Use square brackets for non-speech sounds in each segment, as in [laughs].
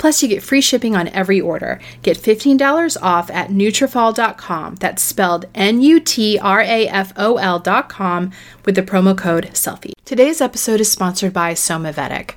Plus, you get free shipping on every order. Get $15 off at Nutrafol.com. That's spelled N-U-T-R-A-F-O-L.com with the promo code SELFIE. Today's episode is sponsored by Somavedic.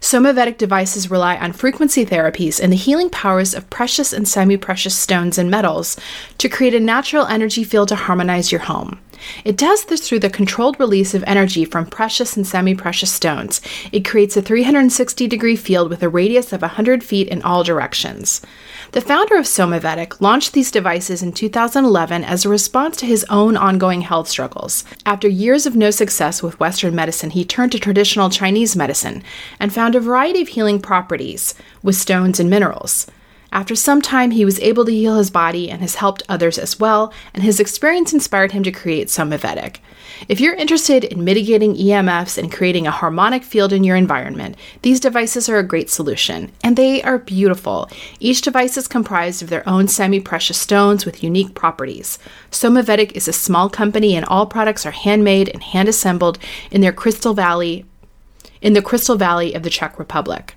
Somavedic devices rely on frequency therapies and the healing powers of precious and semi precious stones and metals to create a natural energy field to harmonize your home. It does this through the controlled release of energy from precious and semi precious stones. It creates a 360 degree field with a radius of 100 feet in all directions. The founder of Somavedic launched these devices in 2011 as a response to his own ongoing health struggles. After years of no success with Western medicine, he turned to traditional Chinese medicine and found a variety of healing properties with stones and minerals. After some time, he was able to heal his body and has helped others as well, and his experience inspired him to create Somavedic. If you're interested in mitigating EMFs and creating a harmonic field in your environment, these devices are a great solution, and they are beautiful. Each device is comprised of their own semi precious stones with unique properties. Somavedic is a small company, and all products are handmade and hand assembled in their Crystal Valley, in the Crystal Valley of the Czech Republic.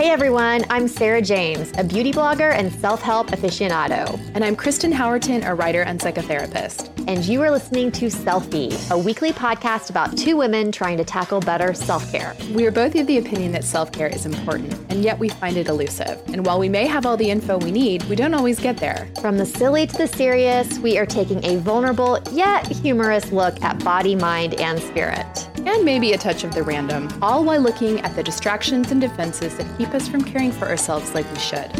Hey everyone, I'm Sarah James, a beauty blogger and self help aficionado. And I'm Kristen Howerton, a writer and psychotherapist. And you are listening to Selfie, a weekly podcast about two women trying to tackle better self care. We are both of the opinion that self care is important, and yet we find it elusive. And while we may have all the info we need, we don't always get there. From the silly to the serious, we are taking a vulnerable yet humorous look at body, mind, and spirit. And maybe a touch of the random, all while looking at the distractions and defenses that keep us from caring for ourselves like we should.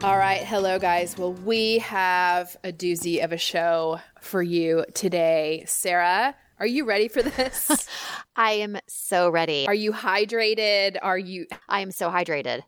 All right, hello guys. Well, we have a doozy of a show for you today. Sarah, are you ready for this? [laughs] I am so ready. Are you hydrated? Are you I am so hydrated.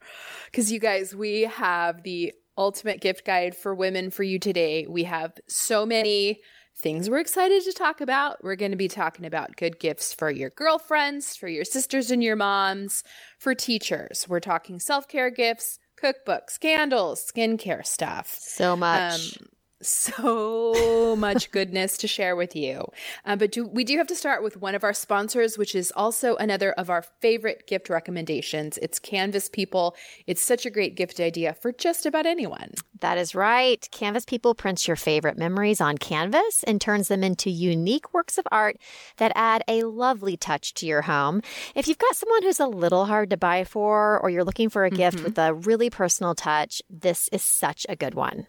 [sighs] Cuz you guys, we have the ultimate gift guide for women for you today. We have so many things we're excited to talk about. We're going to be talking about good gifts for your girlfriends, for your sisters and your moms, for teachers. We're talking self care gifts, cookbooks, candles, skincare stuff. So much. Um, so much goodness to share with you. Uh, but do, we do have to start with one of our sponsors, which is also another of our favorite gift recommendations. It's Canvas People. It's such a great gift idea for just about anyone. That is right. Canvas People prints your favorite memories on canvas and turns them into unique works of art that add a lovely touch to your home. If you've got someone who's a little hard to buy for, or you're looking for a mm-hmm. gift with a really personal touch, this is such a good one.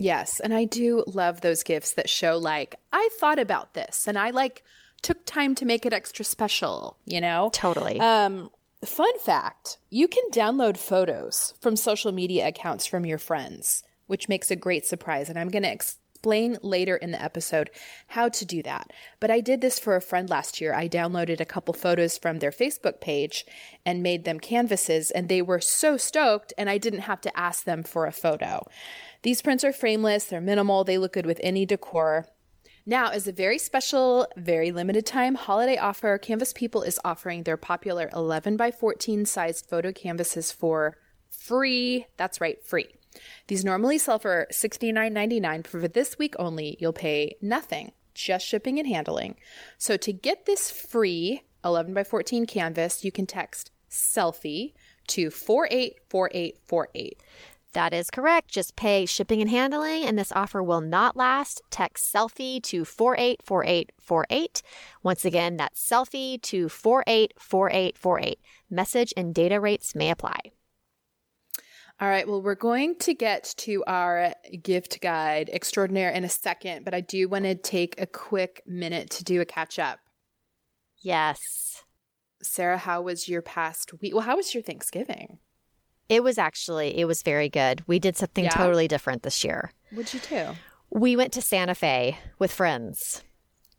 Yes, and I do love those gifts that show like I thought about this and I like took time to make it extra special, you know? Totally. Um fun fact, you can download photos from social media accounts from your friends, which makes a great surprise and I'm going to explain later in the episode how to do that. But I did this for a friend last year. I downloaded a couple photos from their Facebook page and made them canvases and they were so stoked and I didn't have to ask them for a photo. These prints are frameless, they're minimal, they look good with any decor. Now, as a very special, very limited time holiday offer, Canvas People is offering their popular 11 by 14 sized photo canvases for free. That's right, free. These normally sell for $69.99. but For this week only, you'll pay nothing, just shipping and handling. So to get this free 11 by 14 canvas, you can text selfie to 484848. That is correct. Just pay shipping and handling, and this offer will not last. Text selfie to 484848. Once again, that's selfie to 484848. Message and data rates may apply. All right. Well, we're going to get to our gift guide extraordinaire in a second, but I do want to take a quick minute to do a catch up. Yes. Sarah, how was your past week? Well, how was your Thanksgiving? It was actually, it was very good. We did something Yeah? totally different this year. What'd you do? We went to Santa Fe with friends.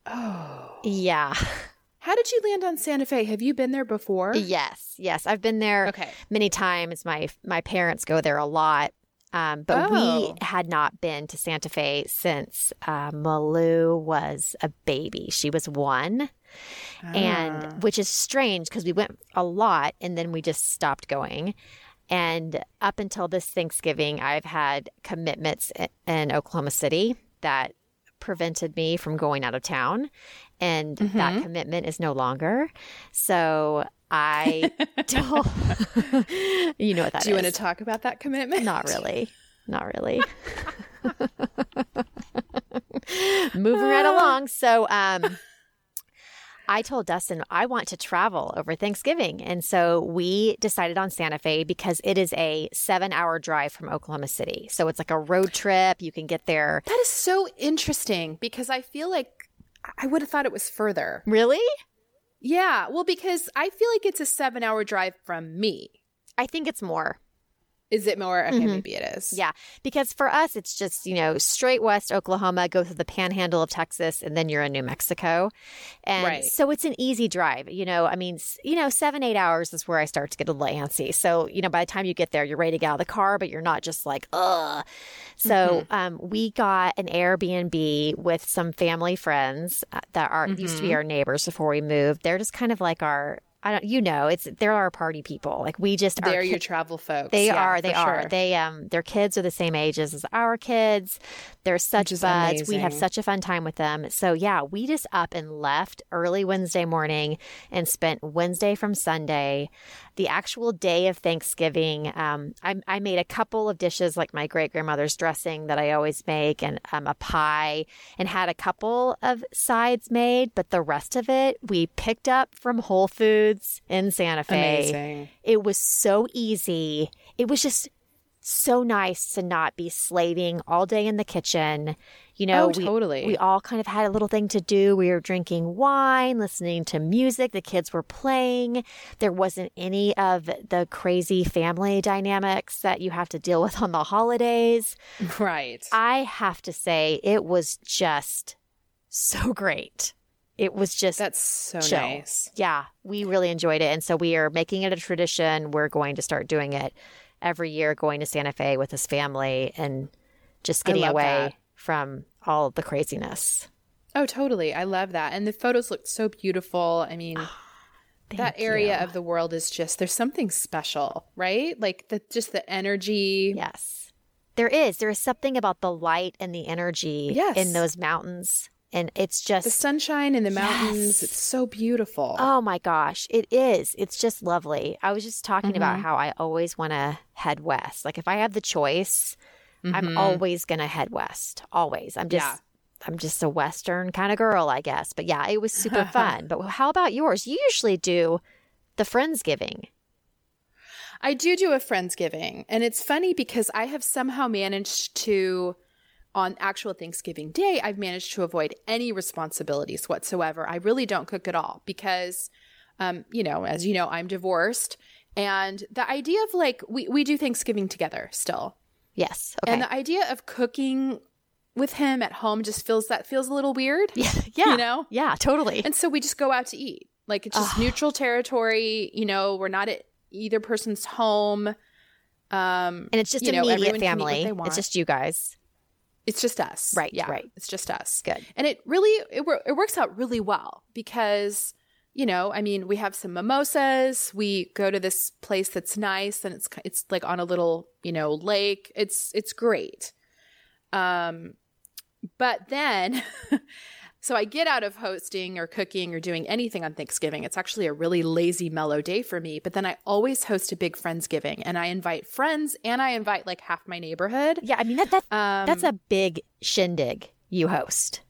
Oh. Yeah. [laughs] How did you land on Santa Fe? Have you been there before? Yes. Yes. I've been there Okay. many times. My my parents go there a lot. Um, but Oh. we had not been to Santa Fe since uh, Malou was a baby. She was one, Ah. and which is strange because we went a lot and then we just stopped going. And up until this Thanksgiving, I've had commitments in Oklahoma City that prevented me from going out of town. And Mm-hmm. that commitment is no longer. So I [laughs] don't, [laughs] you know what that Do you want to talk about that commitment? Not really. Not really. [laughs] Moving right along. So, um, I told Dustin I want to travel over Thanksgiving. And so we decided on Santa Fe because it is a seven hour drive from Oklahoma City. So it's like a road trip. You can get there. That is so interesting because I feel like I would have thought it was further. Really? Yeah. Well, because I feel like it's a seven hour drive from me. I think it's more. Is it more? Okay, maybe it is. Yeah, because for us, it's just, you know, straight west Oklahoma, go through the panhandle of Texas, and then you're in New Mexico. And Right. so it's an easy drive. You know, I mean, you know, seven, eight hours is where I start to get a little antsy. So, you know, by the time you get there, you're ready to get out of the car, but you're not just like, ugh. So um, we got an Airbnb with some family friends uh, that are used to be our neighbors before we moved. They're just kind of like our, I don't, you know, it's they're our party people. Like we just are They're ki- your travel folks. they Yeah, are. They are. sure. They um their kids are the same ages as our kids. They're such buds. We have such a fun time with them. So yeah, we just up and left early Wednesday morning and spent Wednesday from Sunday. The actual day of Thanksgiving, um, I, I made a couple of dishes like my great grandmother's dressing that I always make, and um, a pie, and had a couple of sides made. But the rest of it we picked up from Whole Foods in Santa Fe. Amazing. It was so easy. It was just so nice to not be slaving all day in the kitchen. You know, Oh, we, totally. we all kind of had a little thing to do. We were drinking wine, listening to music. The kids were playing. There wasn't any of the crazy family dynamics that you have to deal with on the holidays. Right. I have to say, it was just so great. It was just That's so chill. nice. Yeah, we really enjoyed it. And so we are making it a tradition. We're going to start doing it every year, going to Santa Fe with his family and just getting away that. from all the craziness. Oh, totally. I love that. And the photos looked so beautiful. I mean, [gasps] that area of the world is just there's something special, right? Like the just the energy. Yes. There is. There is something about the light and the energy Yes. in those mountains. And it's just The sunshine and the mountains. Yes. It's so beautiful. Oh my gosh, it is. It's just lovely. I was just talking about Mm-hmm. how I always want to head west. Like if I have the choice, I'm always going to head west. Always. I'm just Mm-hmm. Yeah. I'm just a western kind of girl, I guess. But yeah, it was super [laughs] fun. But how about yours? You usually do the friendsgiving. I do do a Friendsgiving. And it's funny because I have somehow managed to on actual Thanksgiving Day, I've managed to avoid any responsibilities whatsoever. I really don't cook at all because, um, you know, as you know, I'm divorced. And the idea of like, we, we do Thanksgiving together still. Yes. Okay. And the idea of cooking with him at home just feels that feels a little weird. yeah. [laughs] Yeah. You know? Yeah, totally. And so we just go out to eat. Like it's just neutral territory. You know, we're not at either person's home. Um, and it's just you know, immediate everyone can eat what family. they want. It's just you guys. It's just us. Right, Yeah. right. It's just us. Good. And it really it, it works out really well because you know, I mean, we have some mimosas. We go to this place that's nice and it's it's like on a little, you know, lake. It's it's great. Um but then [laughs] so I get out of hosting or cooking or doing anything on Thanksgiving. It's actually a really lazy mellow day for me, but then I always host a big friendsgiving and I invite friends and I invite like half my neighborhood. Yeah, I mean that, that Um, that's a big shindig you host.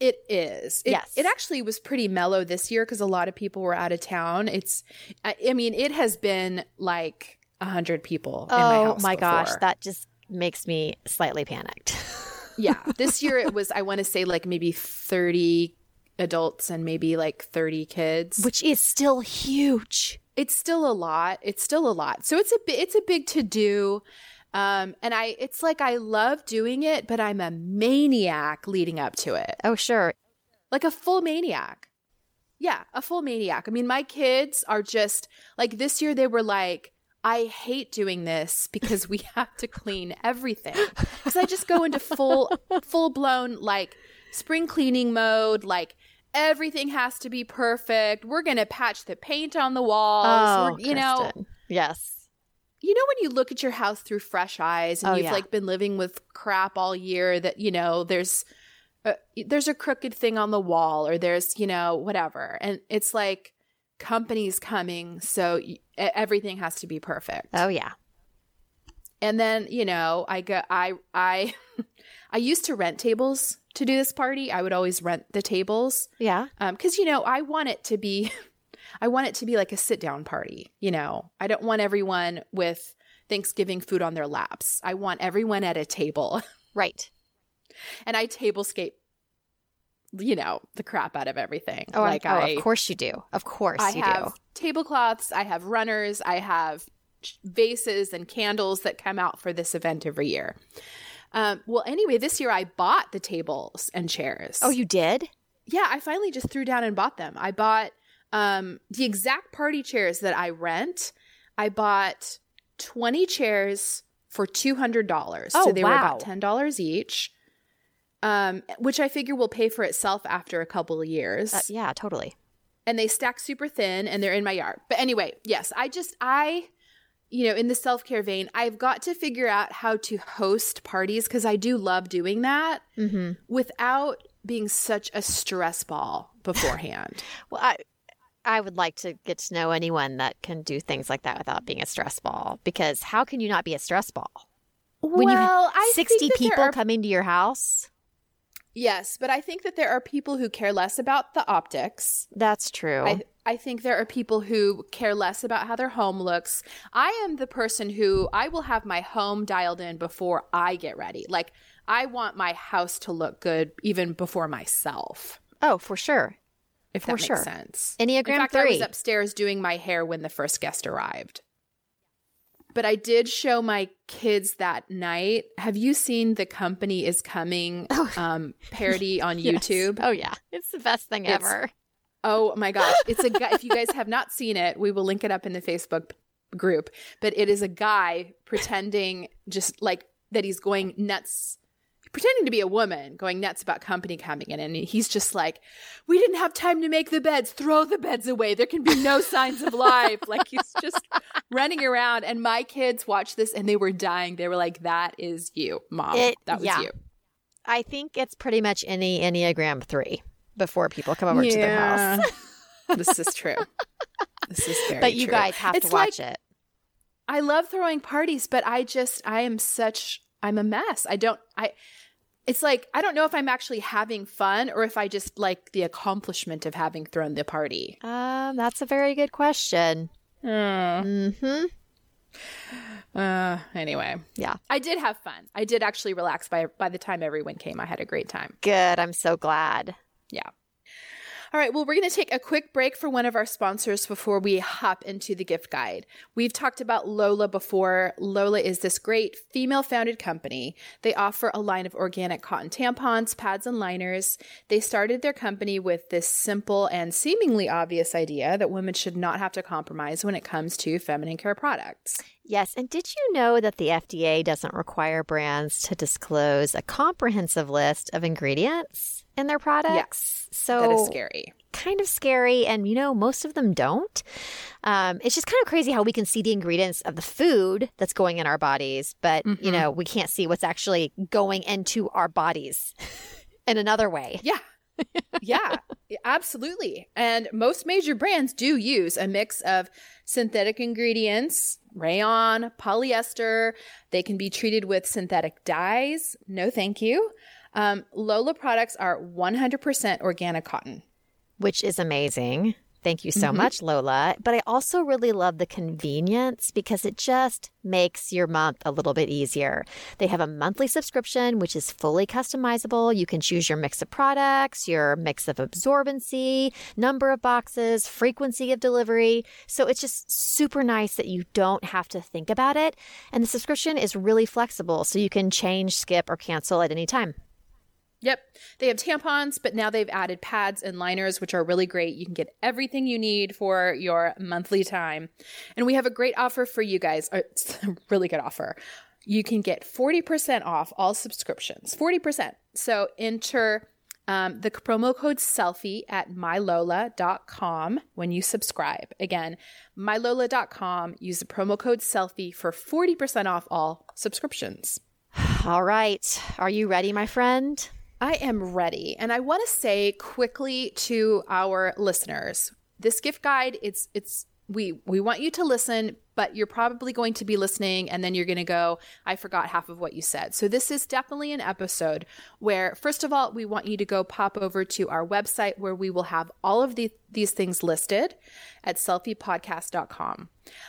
It is. It, Yes. It actually was pretty mellow this year because a lot of people were out of town. It's, I, I mean, it has been like a hundred people in my oh house. my gosh, that just makes me slightly panicked. [laughs] yeah. This year it was, I want to say like maybe 30 adults and maybe like 30 kids. Which is still huge. it's still a lot. It's still a lot. So it's a it's a big to do. Um, and I, it's like I love doing it, but I'm a maniac leading up to it. Oh, sure. like a full maniac. Yeah, a full maniac. I mean, my kids are just like this year they were like, I hate doing this because we [laughs] have to clean everything. Because I just go into full [laughs] full blown like spring cleaning mode, like everything has to be perfect. We're gonna patch the paint on the walls. Oh, you know, Yes. you know when you look at your house through fresh eyes and Oh, you've yeah. like been living with crap all year that you know there's a, there's a crooked thing on the wall or there's you know whatever and it's like companies coming so y- everything has to be perfect Oh, yeah. and then you know i go i i [laughs] i used to rent tables to do this party i would always rent the tables Yeah. Um because you know i want it to be [laughs] i want it to be like a sit down party you know i don't want everyone with thanksgiving food on their laps i want everyone at a table [laughs] Right. and i tablescape you know the crap out of everything Oh, like oh i of course you do. Of course i you have do. tablecloths i have runners i have vases and candles that come out for this event every year um, well anyway this year i bought the tables and chairs Oh, you did? yeah, I finally just threw down and bought them. I bought um, the exact party chairs that I rent. I bought 20 chairs for $200. Oh, so they were wow. about $10 each, um, which I figure will pay for itself after a couple of years. Uh, yeah, totally. and they stack super thin and they're in my yard. But anyway, yes, I just, I, you know, in the self care vein, I've got to figure out how to host parties because I do love doing that Mm-hmm. without being such a stress ball [laughs] beforehand. Well, I I would like to get to know anyone that can do things like that without being a stress ball. Because how can you not be a stress ball when you well, have I sixty think people are- coming to your house? Yes, but I think that there are people who care less about the optics. That's true. I, I think there are people who care less about how their home looks. I am the person who I will have my home dialed in before I get ready. Like I want my house to look good even before myself. oh, for sure. If For that makes sure. sense. Enneagram In fact, I was upstairs doing my hair when the first guest arrived. But I did show my kids that night. Have you seen the company is coming [laughs] um, parody [laughs] on YouTube? Oh yeah, it's the best thing It's- ever. Oh my gosh. [laughs] It's a guy. if you guys have not seen it, we will link it up in the Facebook group. But it is a guy pretending just like that he's going nuts, pretending to be a woman going nuts about company coming in. And he's just like, we didn't have time to make the beds. Throw the beds away. There can be no signs of life. Like he's just running around. And my kids watched this and they were dying. They were like, that is you, mom. It- that was yeah. you. I think it's pretty much any Enneagram three before people come over to their house. [laughs] this is true. This is very But you true. guys have It's to watch it. I love throwing parties, but I just I am such I'm a mess. I don't I it's like I don't know if I'm actually having fun or if I just like the accomplishment of having thrown the party. Um, that's a very good question. Mm. hmm Uh, anyway, Yeah. I did have fun. I did actually relax by by the time everyone came. I had a great time. Good. I'm so glad. Yeah. All right, well, we're going to take a quick break for one of our sponsors before we hop into the gift guide. We've talked about Lola before. Lola is this great female founded company. They offer a line of organic cotton tampons, pads, and liners. They started their company with this simple and seemingly obvious idea that women should not have to compromise when it comes to feminine care products. Yes. And did you know that the FDA doesn't require brands to disclose a comprehensive list of ingredients in their products? Yes. So That is scary. kind of scary. And, you know, most of them don't. Um, it's just kind of crazy how we can see the ingredients of the food that's going in our bodies, but, you know, we can't see what's actually going into our bodies [laughs] in another way. Yeah. yeah, absolutely. And most major brands do use a mix of synthetic ingredients, rayon, polyester. They can be treated with synthetic dyes. No, thank you. Um, Lola products are 100% organic cotton. which is amazing. Thank you so much, Lola. But I also really love the convenience because it just makes your month a little bit easier. They have a monthly subscription, which is fully customizable. You can choose your mix of products, your mix of absorbency, number of boxes, frequency of delivery. So it's just super nice that you don't have to think about it. And the subscription is really flexible. So you can change, skip, or cancel at any time. Yep. They have tampons, but now they've added pads and liners, which are really great. You can get everything you need for your monthly time. And we have a great offer for you guys. Uh, It's [laughs] a really good offer. You can get 40% off all subscriptions. 40%. So enter um, the promo code selfie at mylola.com when you subscribe. Again, mylola.com. Use the promo code selfie for 40% off all subscriptions. [sighs] All right. Are you ready, my friend? I am ready. And I want to say quickly to our listeners, this gift guide, it's it's we we want you to listen, but you're probably going to be listening and then you're going to go, I forgot half of what you said. So this is definitely an episode where first of all, we want you to go pop over to our website where we will have all of the, these things listed at selfiepodcast.com.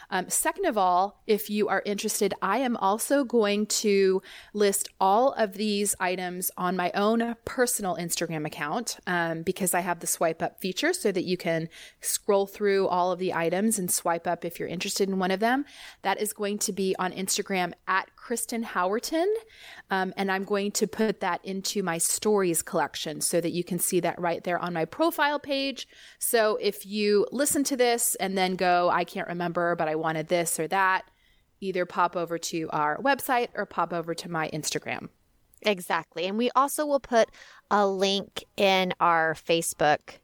Um, second of all, if you are interested, I am also going to list all of these items on my own personal Instagram account um, because I have the swipe up feature so that you can scroll through all of the items and swipe up if you're interested in one of them. That is going to be on Instagram at Kristen Howerton. Um, and I'm going to put that into my stories collection so that you can see that right there on my profile page. So if you listen to this and then go, I can't remember, but I wanted this or that, either pop over to our website or pop over to my Instagram. Exactly. And we also will put a link in our Facebook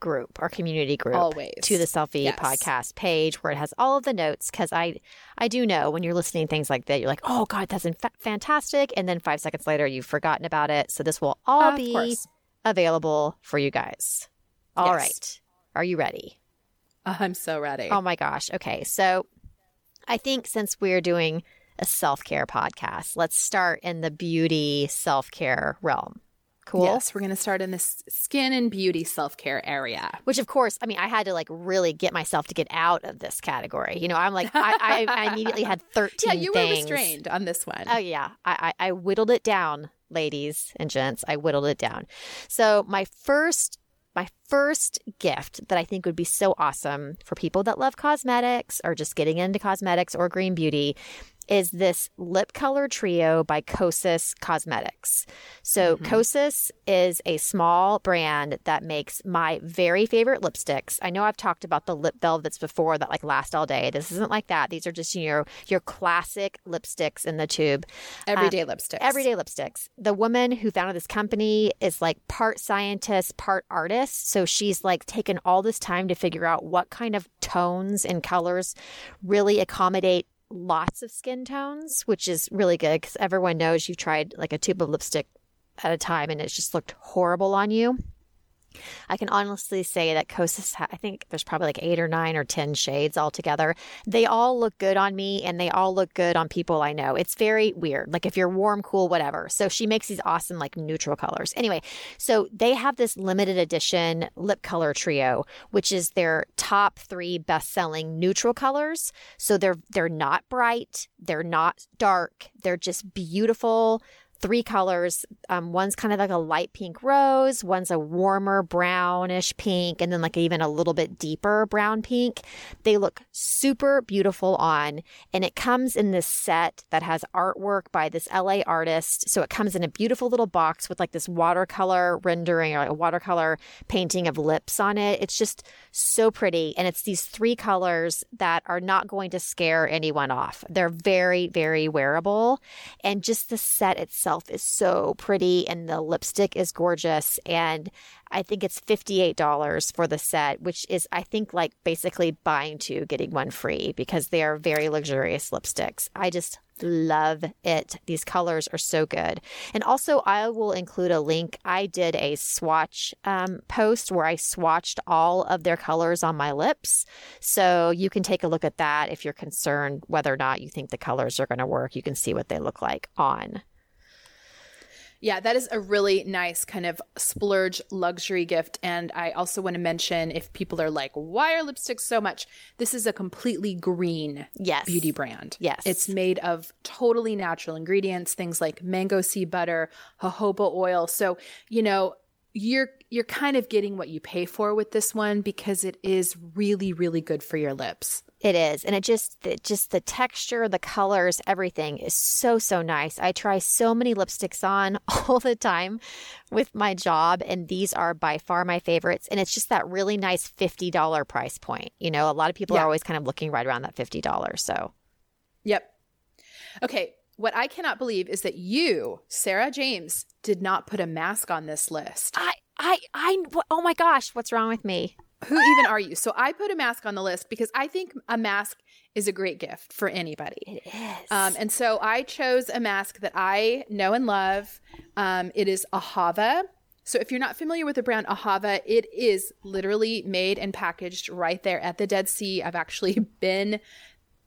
group, our community group, Always. to the Selfie Yes. podcast page where it has all of the notes. Because I, I do know when you're listening to things like that, you're like, oh God, that's in fa- fantastic, and then five seconds later you've forgotten about it. So this will all Of be course. available for you guys. All right, Yes. are you ready? I'm so ready. Oh my gosh. Okay. So I think since we're doing a self care podcast, let's start in the beauty self care realm. Cool. Yes, we're going to start in this skin and beauty self care area. Which, of course, I mean, I had to like really get myself to get out of this category. You know, I'm like, I, I, I immediately had 13 [laughs] Yeah, you things. were restrained on this one. Oh, yeah. I, I, I whittled it down, ladies and gents. I whittled it down. So, my first my first gift that I think would be so awesome for people that love cosmetics or just getting into cosmetics or green beauty is this lip color trio by Kosas Cosmetics. So mm-hmm. Kosas is a small brand that makes my very favorite lipsticks. I know I've talked about the lip velvets before that like last all day. This isn't like that. These are just your your classic lipsticks in the tube. Everyday um, lipsticks. Everyday lipsticks. The woman who founded this company is like part scientist, part artist. So she's like taken all this time to figure out what kind of tones and colors really accommodate lots of skin tones, which is really good because everyone knows you've tried like a tube of lipstick at a time and it's just looked horrible on you. I can honestly say that Kosas, I think there's probably like eight or nine or 10 shades altogether. They all look good on me and they all look good on people I know. It's very weird. Like if you're warm, cool, whatever. So she makes these awesome, like neutral colors. Anyway, so they have this limited edition lip color trio, which is their top three best selling neutral colors. So they're, they're not bright. They're not dark. They're just beautiful three colors. Um, one's kind of like a light pink rose, one's a warmer brownish pink, and then like even a little bit deeper brown pink. They look super beautiful on, and it comes in this set that has artwork by this LA artist. So it comes in a beautiful little box with like this watercolor rendering or like a watercolor painting of lips on it. It's just so pretty. And it's these three colors that are not going to scare anyone off. They're very, very wearable. And just the set itself itself is so pretty and the lipstick is gorgeous. And I think it's $58 for the set, which is, I think, like basically buying two, getting one free because they are very luxurious lipsticks. I just love it. These colors are so good. And also, I will include a link. I did a swatch um, post where I swatched all of their colors on my lips. So you can take a look at that if you're concerned whether or not you think the colors are going to work. You can see what they look like on. Yeah, that is a really nice kind of splurge luxury gift. And I also want to mention if people are like, why are lipsticks so much? This is a completely green yes. beauty brand. Yes. It's made of totally natural ingredients, things like mango seed butter, jojoba oil. So, you know, you're you're kind of getting what you pay for with this one because it is really really good for your lips. It is. And it just, it just the texture, the colors, everything is so, so nice. I try so many lipsticks on [laughs] all the time with my job. And these are by far my favorites. And it's just that really nice $50 price point. You know, a lot of people yeah. are always kind of looking right around that $50. So, yep. Okay. What I cannot believe is that you, Sarah James, did not put a mask on this list. I, I, I, oh my gosh, what's wrong with me? Who even are you? So I put a mask on the list because I think a mask is a great gift for anybody. It is. Um, and so I chose a mask that I know and love. Um, it is Ahava. So if you're not familiar with the brand Ahava, it is literally made and packaged right there at the Dead Sea. I've actually [laughs] been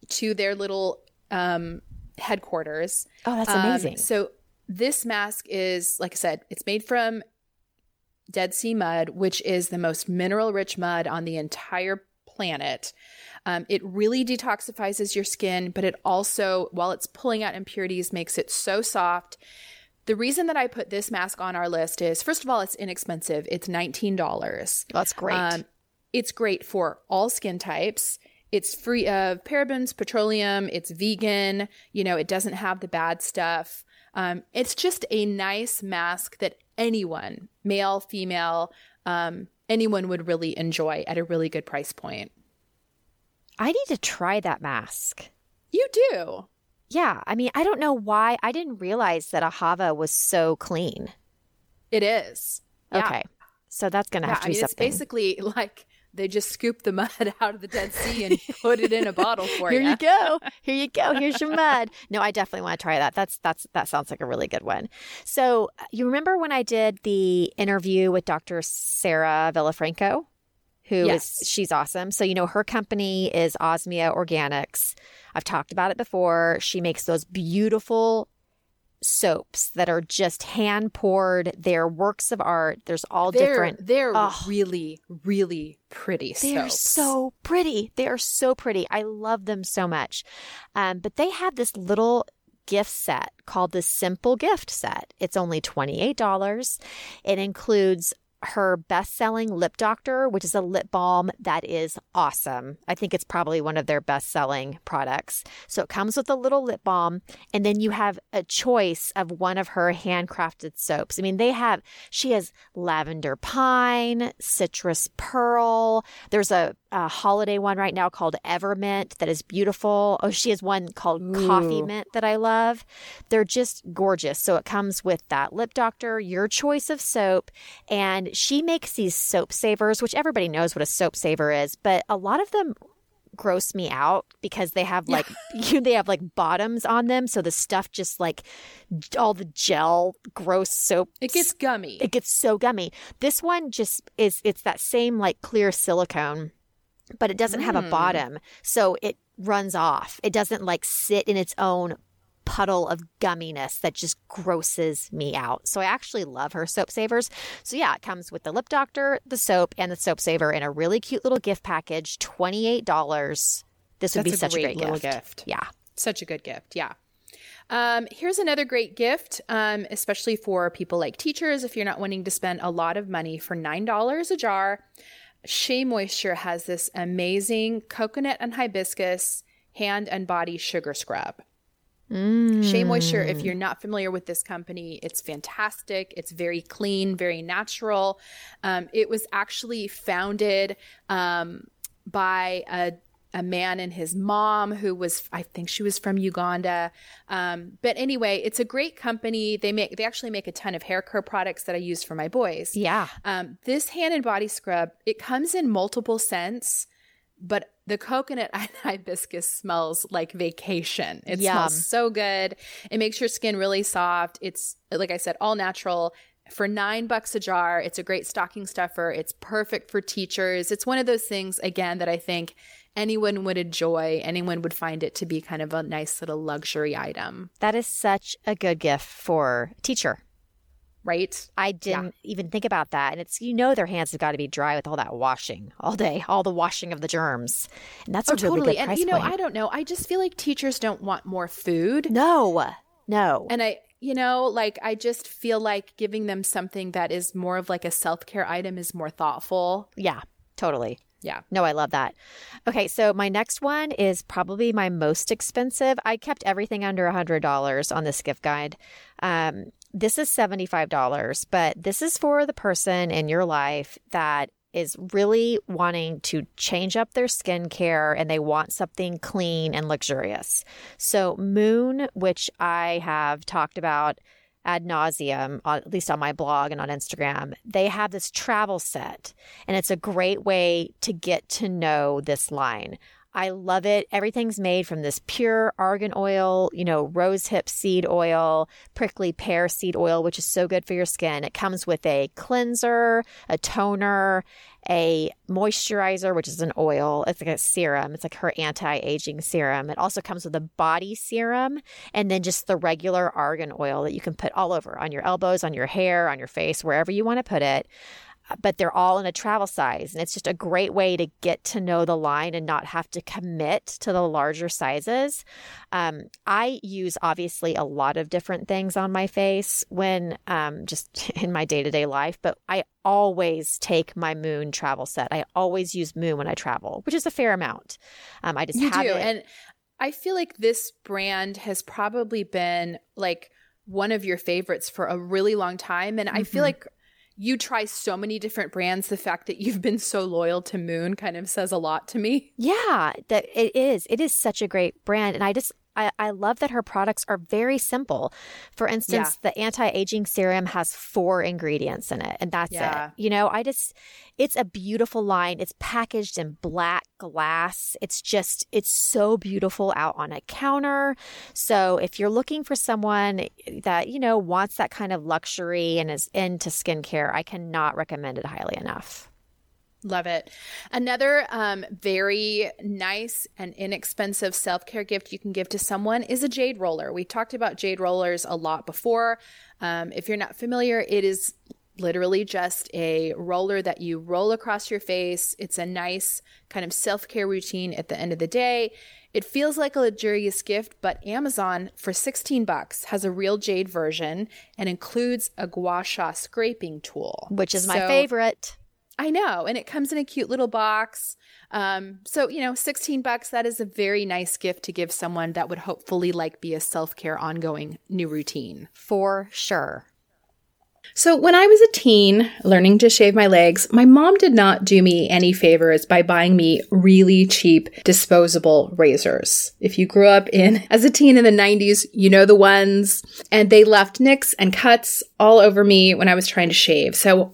to their little um, headquarters. Oh, that's amazing. Um, so this mask is, like I said, it's made from Dead Sea mud, which is the most mineral rich mud on the entire planet. Um, it really detoxifies your skin, but it also, while it's pulling out impurities, makes it so soft. The reason that I put this mask on our list is first of all, it's inexpensive. It's $19. That's great. Um, it's great for all skin types. It's free of parabens, petroleum. It's vegan. You know, it doesn't have the bad stuff. Um, it's just a nice mask that anyone, male, female, um, anyone would really enjoy at a really good price point. I need to try that mask. You do. Yeah. I mean, I don't know why. I didn't realize that Ahava was so clean. It is. Yeah. Okay. So that's going to yeah, have to be mean, something. It's basically [laughs] like they just scoop the [laughs] mud out of the Dead Sea and put it in a bottle for Here you. Here you go. Here you go. Here's your mud. [laughs] No, I definitely want to try that. That's that's that sounds like a really good one. So uh, you remember when I did the interview with Dr. Sarah Villafranco? Who yes. is she's awesome. So you know her company is Osmia Organics. I've talked about it before. She makes those beautiful soaps that are just hand poured. They're works of art. There's all they're, different. They're oh, really, really pretty. They're soaps. so pretty. They are so pretty. I love them so much. Um, but they have this little gift set called the Simple Gift Set. It's only $28. It includes her best selling lip doctor, which is a lip balm that is awesome. I think it's probably one of their best selling products. So it comes with a little lip balm, and then you have a choice of one of her handcrafted soaps. I mean, they have, she has lavender pine, citrus pearl. There's a, a holiday one right now called Evermint that is beautiful. Oh, she has one called Ooh. Coffee Mint that I love. They're just gorgeous. So it comes with that lip doctor, your choice of soap, and she makes these soap savers, which everybody knows what a soap saver is, but a lot of them gross me out because they have like [laughs] you they have like bottoms on them so the stuff just like all the gel gross soap it gets gummy it gets so gummy this one just is it's that same like clear silicone but it doesn't mm. have a hmm. bottom so it runs off it doesn't like sit in its own puddle of gumminess that just grosses me out. So I actually love her soap savers. So yeah, it comes with the lip doctor, the soap, and the soap saver in a really cute little gift package, $28. This would That's be a such a great gift. gift. Yeah. Such a good gift. Yeah. Um, here's another great gift, um, especially for people like teachers. If you're not wanting to spend a lot of money for $9 a jar, Shea Moisture has this amazing coconut and hibiscus hand and body sugar scrub. Mm. Shea Moisture, if you're not familiar with this company, it's fantastic. It's very clean, very natural. Um, it was actually founded um, by a a man and his mom who was i think she was from uganda um, but anyway it's a great company they make they actually make a ton of hair care products that i use for my boys yeah um, this hand and body scrub it comes in multiple scents but the coconut [laughs] and hibiscus smells like vacation. It Yum. smells so good. It makes your skin really soft. It's like I said, all natural. For nine bucks a jar, it's a great stocking stuffer. It's perfect for teachers. It's one of those things, again, that I think anyone would enjoy. Anyone would find it to be kind of a nice little luxury item. That is such a good gift for a teacher right? I didn't yeah. even think about that. And it's, you know, their hands have got to be dry with all that washing all day, all the washing of the germs. And that's oh, a really totally. And, you know, point. I don't know. I just feel like teachers don't want more food. No, no. And I, you know, like I just feel like giving them something that is more of like a self care item is more thoughtful. Yeah, totally. Yeah. No, I love that. Okay, so my next one is probably my most expensive. I kept everything under a $100 on this gift guide. Um, this is $75, but this is for the person in your life that is really wanting to change up their skincare and they want something clean and luxurious. So, Moon, which I have talked about ad nauseum, uh, at least on my blog and on Instagram, they have this travel set, and it's a great way to get to know this line. I love it. Everything's made from this pure argan oil, you know, rose hip seed oil, prickly pear seed oil, which is so good for your skin. It comes with a cleanser, a toner, a moisturizer, which is an oil. It's like a serum. It's like her anti aging serum. It also comes with a body serum and then just the regular argan oil that you can put all over on your elbows, on your hair, on your face, wherever you want to put it but they're all in a travel size. And it's just a great way to get to know the line and not have to commit to the larger sizes. Um, I use obviously a lot of different things on my face when um, just [laughs] in my day to day life, but I always take my Moon travel set. I always use Moon when I travel, which is a fair amount. Um, I just you have do. it. And I feel like this brand has probably been like one of your favorites for a really long time. And mm-hmm. I feel mm-hmm. like you try so many different brands. The fact that you've been so loyal to Moon kind of says a lot to me. Yeah, that it is. It is such a great brand. And I just, I, I love that her products are very simple. For instance, yeah. the anti aging serum has four ingredients in it, and that's yeah. it. You know, I just, it's a beautiful line. It's packaged in black glass. It's just, it's so beautiful out on a counter. So if you're looking for someone that, you know, wants that kind of luxury and is into skincare, I cannot recommend it highly enough. Love it. Another um, very nice and inexpensive self care gift you can give to someone is a jade roller. We talked about jade rollers a lot before. Um, if you're not familiar, it is literally just a roller that you roll across your face. It's a nice kind of self care routine at the end of the day. It feels like a luxurious gift, but Amazon for 16 bucks has a real jade version and includes a gua sha scraping tool, which is so, my favorite. I know. And it comes in a cute little box. Um, so, you know, 16 bucks, that is a very nice gift to give someone that would hopefully like be a self care ongoing new routine. For sure. So, when I was a teen learning to shave my legs, my mom did not do me any favors by buying me really cheap disposable razors. If you grew up in [laughs] as a teen in the 90s, you know the ones, and they left nicks and cuts all over me when I was trying to shave. So,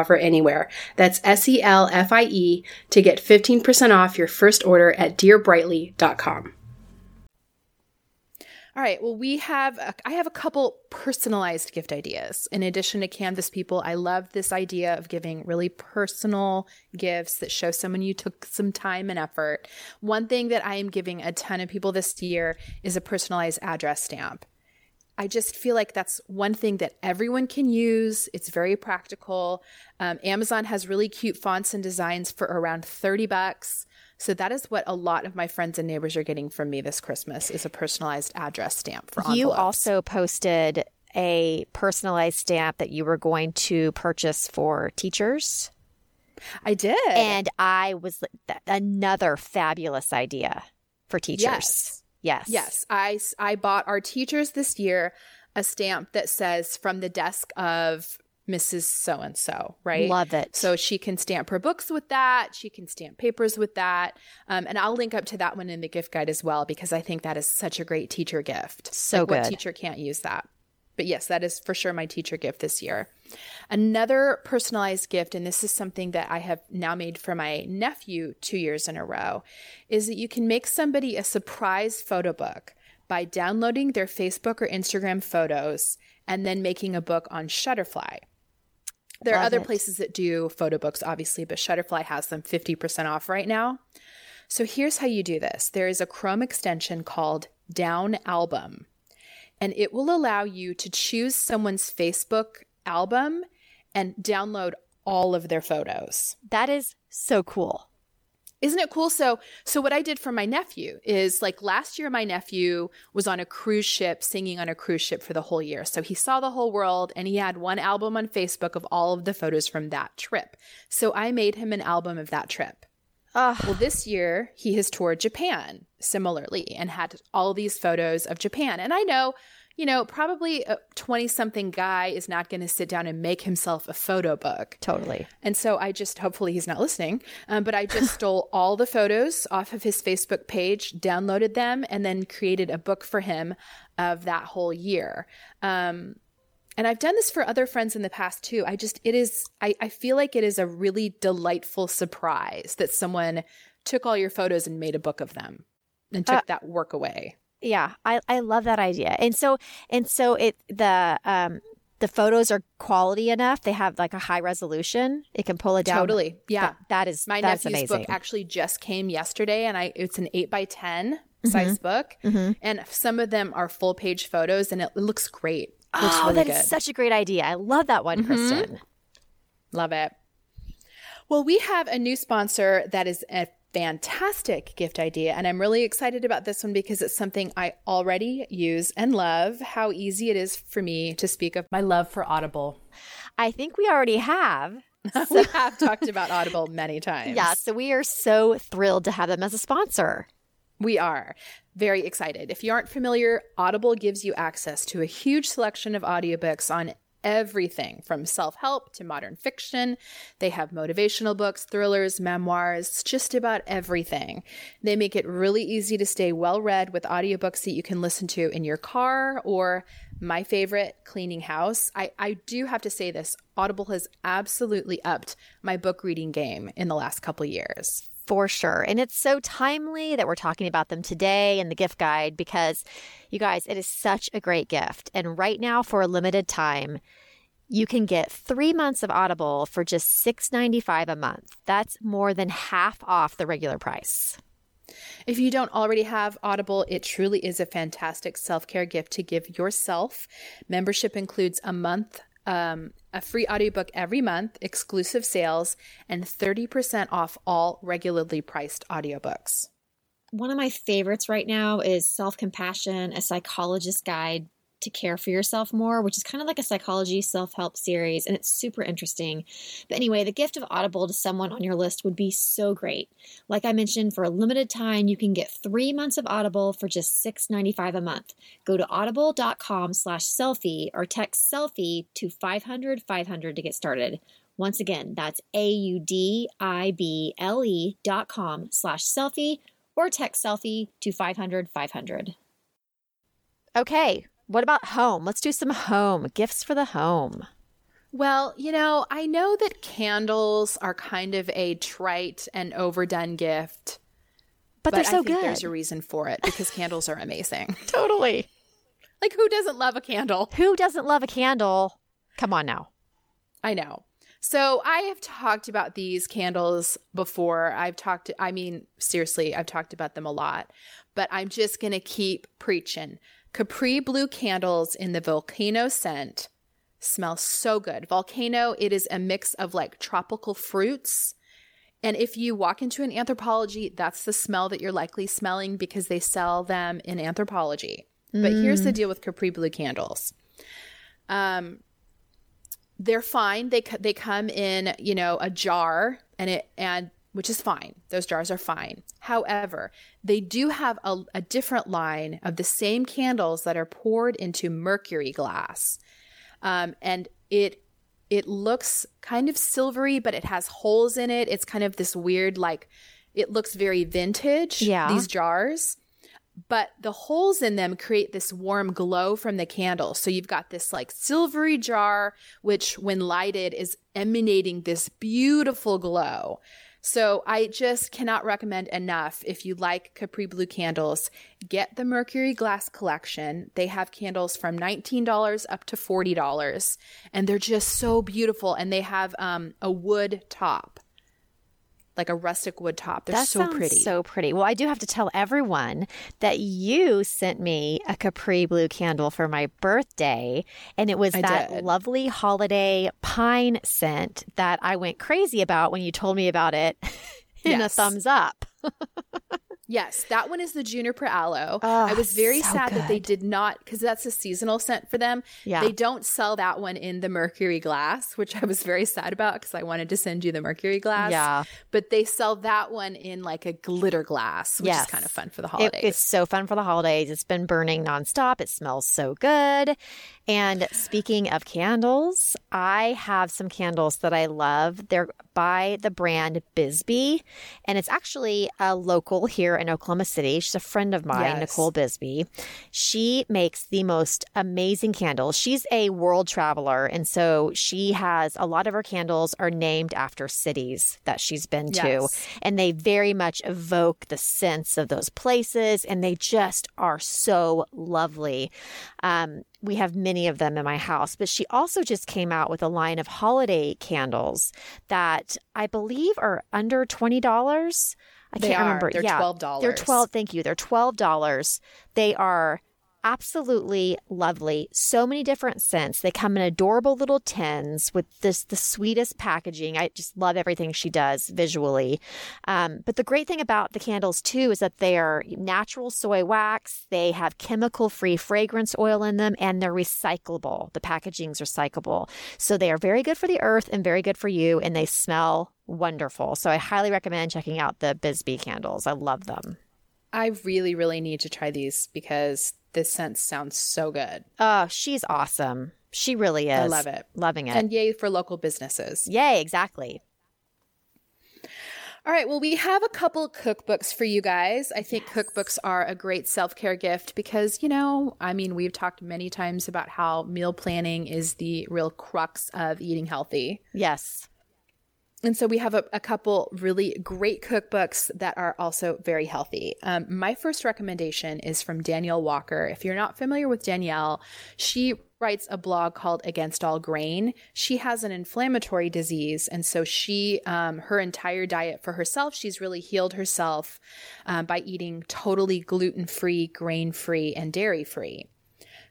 offer anywhere. That's S E L F I E to get 15% off your first order at dearbrightly.com. All right. Well, we have, a, I have a couple personalized gift ideas. In addition to Canvas people, I love this idea of giving really personal gifts that show someone you took some time and effort. One thing that I am giving a ton of people this year is a personalized address stamp. I just feel like that's one thing that everyone can use. It's very practical. Um, Amazon has really cute fonts and designs for around 30 bucks. So that is what a lot of my friends and neighbors are getting from me this Christmas is a personalized address stamp for envelopes. You also posted a personalized stamp that you were going to purchase for teachers. I did. And I was another fabulous idea for teachers. Yes. Yes. Yes. I, I bought our teachers this year a stamp that says from the desk of Mrs. So and so, right? Love it. So she can stamp her books with that. She can stamp papers with that. Um, and I'll link up to that one in the gift guide as well because I think that is such a great teacher gift. So like, good. What teacher can't use that? But yes, that is for sure my teacher gift this year. Another personalized gift, and this is something that I have now made for my nephew two years in a row, is that you can make somebody a surprise photo book by downloading their Facebook or Instagram photos and then making a book on Shutterfly. There Love are other it. places that do photo books, obviously, but Shutterfly has them 50% off right now. So here's how you do this there is a Chrome extension called Down Album, and it will allow you to choose someone's Facebook album and download all of their photos. That is so cool. Isn't it cool? So, so what I did for my nephew is like last year, my nephew was on a cruise ship, singing on a cruise ship for the whole year. So he saw the whole world and he had one album on Facebook of all of the photos from that trip. So I made him an album of that trip. Ugh. Well, this year he has toured Japan similarly and had all these photos of Japan. And I know, you know, probably a 20 something guy is not going to sit down and make himself a photo book. Totally. And so I just, hopefully he's not listening, um, but I just [laughs] stole all the photos off of his Facebook page, downloaded them, and then created a book for him of that whole year. Um, and I've done this for other friends in the past too. I just, it is, I, I feel like it is a really delightful surprise that someone took all your photos and made a book of them and took Uh, that work away. Yeah, I, I love that idea. And so and so it the um the photos are quality enough. They have like a high resolution. It can pull it down. Totally. Yeah. That, that is My that's nephew's amazing. book actually just came yesterday, and I it's an eight by 10 size Mm-hmm. book, and some of them are full page photos, and it looks great. It looks oh, really that is such a great idea. I love that one, Kristen. Love it. Well, we have a new sponsor that is a fantastic gift idea, and I'm really excited about this one because it's something I already use and love. How easy it is for me to speak of my love for Audible. I think we already have. [laughs] we have talked about Audible many times. Yeah, so we are so thrilled to have them as a sponsor. We are very excited. If you aren't familiar, Audible gives you access to a huge selection of audiobooks on everything from self help to modern fiction. They have motivational books, thrillers, memoirs, just about everything. They make it really easy to stay well read with audiobooks that you can listen to in your car or my favorite, cleaning house. I, I do have to say this Audible has absolutely upped my book reading game in the last couple years. For sure. And it's so timely that we're talking about them today in the gift guide because you guys, it is such a great gift. And right now, for a limited time, you can get three months of Audible for just $6.95 a month. That's more than half off the regular price. If you don't already have Audible, it truly is a fantastic self care gift to give yourself. Membership includes a month, um, a free audiobook every month, exclusive sales, and 30% off all regularly priced audiobooks. One of my favorites right now is Self Compassion, a psychologist's guide to care for yourself more, which is kind of like a psychology self help series, and it's super interesting. But anyway, the gift of Audible to someone on your list would be so great. Like I mentioned, for a limited time, you can get three months of Audible for just $6.95 a month. Go to audible.com slash selfie or text selfie to 500 500 to get started. Once again, that's A U D I B L E dot com slash selfie or text selfie to 500 500. Okay, what about home? Let's do some home gifts for the home. Well, you know, I know that candles are kind of a trite and overdone gift, But, they're I so good. there's a reason for it because [laughs] candles are amazing. [laughs] totally. Like, who doesn't love a candle? Who doesn't love a candle? Come on now. I know. So I have talked about these candles before. I've talked, I mean, seriously, I've talked about them a lot, but I'm just going to keep preaching. Capri Blue candles in the volcano scent smell so good. Volcano, it is a mix of like tropical fruits. And if you walk into an Anthropologie, that's the smell that you're likely smelling because they sell them in Anthropologie. But here's the deal with Capri Blue candles. Um, they're fine. They they come in, you know, a jar and it and which is fine. Those jars are fine. However, they do have a, a different line of the same candles that are poured into mercury glass, um, and it it looks kind of silvery, but it has holes in it. It's kind of this weird, like it looks very vintage. Yeah. these jars but the holes in them create this warm glow from the candle. So you've got this like silvery jar, which when lighted is emanating this beautiful glow. So I just cannot recommend enough if you like Capri Blue candles, get the Mercury Glass collection. They have candles from $19 up to $40 and they're just so beautiful and they have um, a wood top. Like a rustic wood top. They're that so pretty. So pretty. Well, I do have to tell everyone that you sent me a Capri Blue candle for my birthday, and it was I that did. lovely holiday pine scent that I went crazy about when you told me about it [laughs] in a thumbs up. [laughs] Yes, that one is the juniper aloe. Ah, I was very so sad that they did not because that's a seasonal scent for them. Yeah. They don't sell that one in the mercury glass, which I was very sad about because I wanted to send you the mercury glass. Yeah. But they sell that one in like a glitter glass, which Yes. is kind of fun for the It- holidays. it's so fun for the holidays. It's been burning nonstop. It smells so good. And speaking of candles, I have some candles that I love. They're by the brand Bisbee, and it's actually a local here in Oklahoma City. She's a friend of mine, Yes. Nicole Bisbee. She makes the most amazing candles. She's a world traveler, and so she has a lot of her candles are named after cities that she's been to Yes. and they very much evoke the sense of those places and they just are so lovely um, we have many of them in my house but she also just came out with a line of holiday candles that i believe are under $20 i They can't are. remember. They're yeah. $12. they're 12 thank you. They're $12 they are absolutely lovely. So many different scents. They come in adorable little tins with this the sweetest packaging. I just love everything she does visually. Um, but the great thing about the candles too is that they are natural soy wax. They have chemical free fragrance oil in them, and they're recyclable. The packaging's recyclable, so they are very good for the earth and very good for you, and they smell wonderful. So I highly recommend checking out the Bisbee candles. I love them. I really, really need to try these because this scent sounds so good. Oh, she's awesome. She really is. I love it. Loving it. And yay for local businesses. Yay, exactly. All right. Well, we have a couple cookbooks for you guys. I think cookbooks are a great self care gift because, you know, I mean, we've talked many times about how meal planning is the real crux of eating healthy. Yes. And so we have a, a couple really great cookbooks that are also very healthy. Um, my first recommendation is from Danielle Walker. If you're not familiar with Danielle, she writes a blog called Against All Grain. She has an inflammatory disease, and so she, um, her entire diet for herself, she's really healed herself um, by eating totally gluten free, grain free, and dairy free.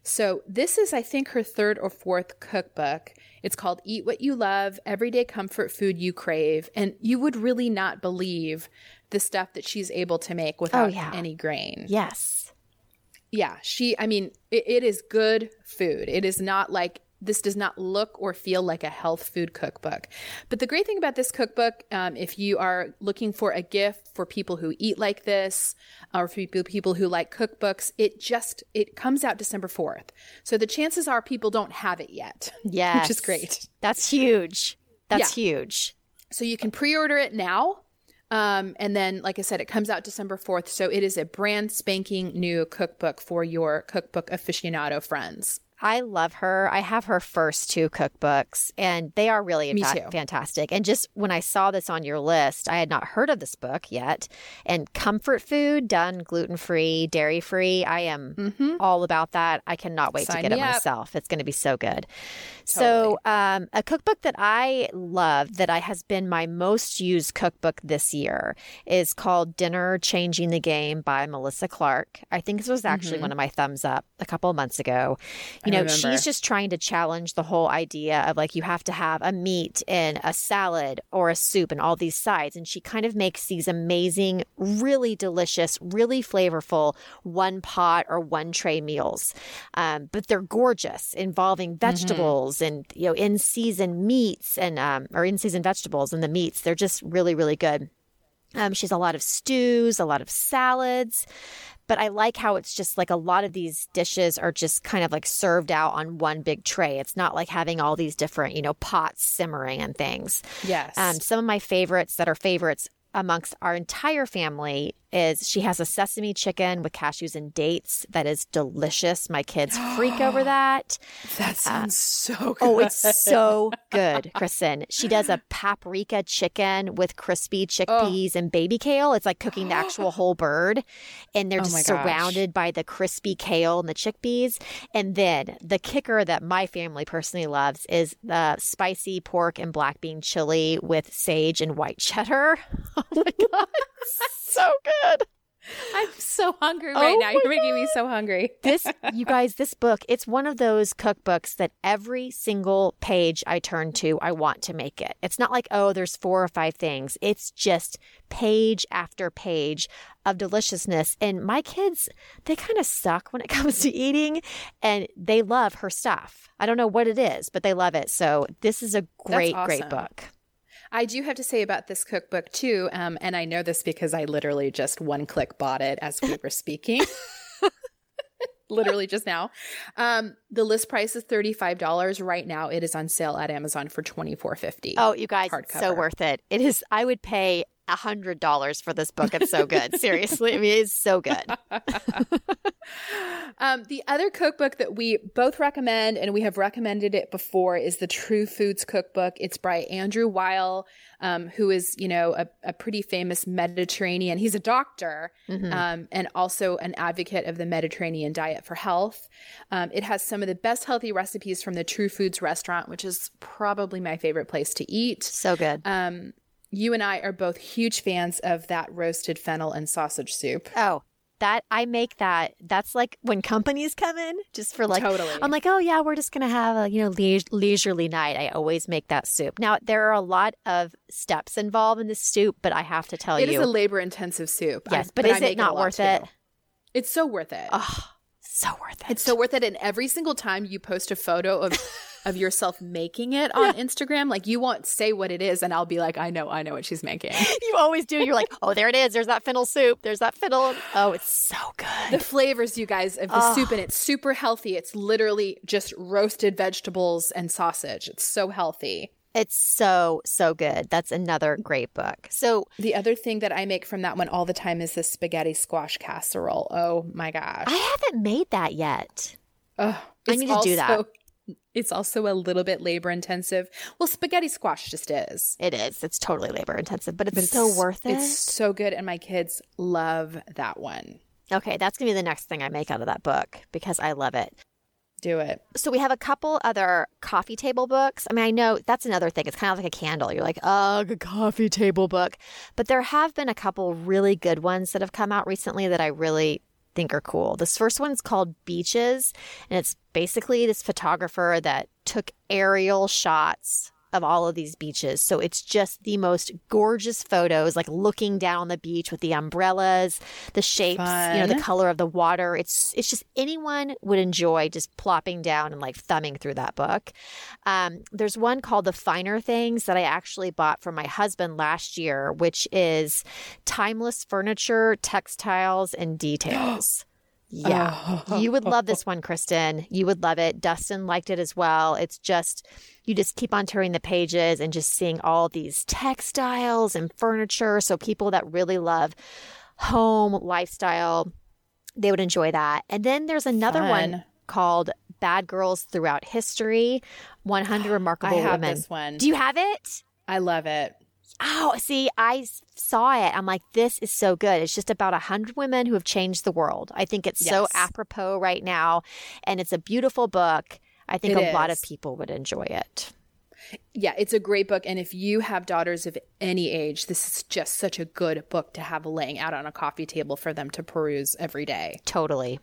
So this is, I think, her third or fourth cookbook. It's called Eat What You Love, Everyday Comfort Food You Crave. And you would really not believe the stuff that she's able to make oh, without yeah. any grain. Yes. Yeah, she, I mean, it, it is good food. It is not like, this does not look or feel like a health food cookbook. But the great thing about this cookbook, um, if you are looking for a gift for people who eat like this, or for people, who like cookbooks, it just, it comes out December 4th. So the chances are people don't have it yet. Yes. [laughs] Which is great. That's huge. That's huge. So you can pre-order it now. Um, and then, like I said, it comes out December 4th. So it is a brand spanking new cookbook for your cookbook aficionado friends. I love her. I have her first two cookbooks, and they are really fa- fantastic. And just when I saw this on your list, I had not heard of this book yet. And comfort food done gluten free, dairy free. I am all about that. I cannot wait Mm-hmm. Sign to get it up. myself. It's going to be so good. So, um, a cookbook that I love that I has been my most used cookbook this year is called Dinner Changing the Game by Melissa Clark. I think this was actually one of my thumbs up a couple of months ago. You know, Mm-hmm. she's just trying to challenge the whole idea of like you have to have a meat and a salad or a soup and all these sides. And she kind of makes these amazing, really delicious, really flavorful one pot or one tray meals. Um, but they're gorgeous, involving vegetables and, you know, in season meats and, um, or in season vegetables and the meats. They're just really, really good. Um, she has a lot of stews, a lot of salads, but I like how it's just like a lot of these dishes are just kind of like served out on one big tray. It's not like having all these different, you know, pots simmering and things. Yes. Um, some of my favorites that are favorites amongst our entire family is she has a sesame chicken with cashews and dates that is delicious. My kids [gasps] freak over that. That sounds uh, so good. Oh, it's so [laughs] good, Kristen. She does a paprika chicken with crispy chickpeas oh. and baby kale. It's like cooking the [gasps] actual whole bird. And they're oh just surrounded by the crispy kale and the chickpeas. And then the kicker that my family personally loves is the spicy pork and black bean chili with sage and white cheddar. [laughs] Oh my God. [laughs] [laughs] so good. I'm so hungry right oh now. You're making me so hungry. [laughs] this, you guys, this book, it's one of those cookbooks that every single page I turn to, I want to make it. It's not like, oh, there's four or five things. It's just page after page of deliciousness. And my kids, they kind of suck when it [laughs] comes to eating and they love her stuff. I don't know what it is, but they love it. So this is a great, awesome. great book. I do have to say about this cookbook too, um, and I know this because I literally just one click bought it as we were speaking. [laughs] literally just now. Um, the list price is $35. Right now it is on sale at Amazon for $24.50. Oh, you guys, hardcover. so worth it. It is I would pay hundred dollars for this book. It's so good. Seriously. I mean it's so good. [laughs] um, the other cookbook that we both recommend and we have recommended it before is the True Foods Cookbook. It's by Andrew Weil um, who is, you know, a, a, pretty famous Mediterranean. He's a doctor mm-hmm. um, and also an advocate of the Mediterranean diet for health. Um, it has some of the best healthy recipes from the True Foods restaurant, which is probably my favorite place to eat. So good. Um, you and I are both huge fans of that roasted fennel and sausage soup. Oh, that I make that. That's like when companies come in, just for like. Totally. I'm like, oh yeah, we're just gonna have a you know le- leisurely night. I always make that soup. Now there are a lot of steps involved in this soup, but I have to tell it you, it is a labor intensive soup. Yes, I, but, but, is it not worth it? It's so worth it. Oh, so worth it. It's so worth it. And every single time you post a photo of [laughs] of yourself making it on yeah. Instagram. Like you won't say what it is, and I'll be like, I know, I know what she's making. [laughs] you always do. You're like, oh, there it is. There's that fennel soup. There's that fennel. Oh, it's so good. The flavors, you guys, of the oh. soup, and it's super healthy. It's literally just roasted vegetables and sausage. It's so healthy. It's so, so good. That's another great book. So, the other thing that I make from that one all the time is the spaghetti squash casserole. Oh my gosh. I haven't made that yet. Oh, I need to do that. It's also a little bit labor intensive. Well, spaghetti squash just is. It is. It's totally labor intensive, but it's, but it's so worth it. It's so good. And my kids love that one. Okay, that's going to be the next thing I make out of that book because I love it. Do it. So we have a couple other coffee table books. I mean, I know that's another thing. It's kind of like a candle. You're like, oh, a coffee table book. But there have been a couple really good ones that have come out recently that I really think are cool. This first one's called Beaches, and it's basically this photographer that took aerial shots of all of these beaches. So it's just the most gorgeous photos, like looking down the beach with the umbrellas, the shapes, Fun. you know, the color of the water. It's it's just anyone would enjoy just plopping down and like thumbing through that book. Um, there's one called The Finer Things that I actually bought for my husband last year, which is timeless furniture, textiles, and [gasps] details. Yeah. Oh. you would love this [laughs] one, Kristen. You would love it. Dustin liked it as well. It's just, you just keep on turning the pages and just seeing all these textiles and furniture. So people that really love home lifestyle, they would enjoy that. And then there's another Fun. one called Bad Girls Throughout History 100 [gasps] Remarkable Women. This one. Do you have it? I love it. Oh, see, I saw it. I'm like, this is so good. It's just about a hundred women who have changed the world. I think it's yes. so apropos right now, and it's a beautiful book. I think it a is. lot of people would enjoy it. Yeah, it's a great book. And if you have daughters of any age, this is just such a good book to have laying out on a coffee table for them to peruse every day. Totally.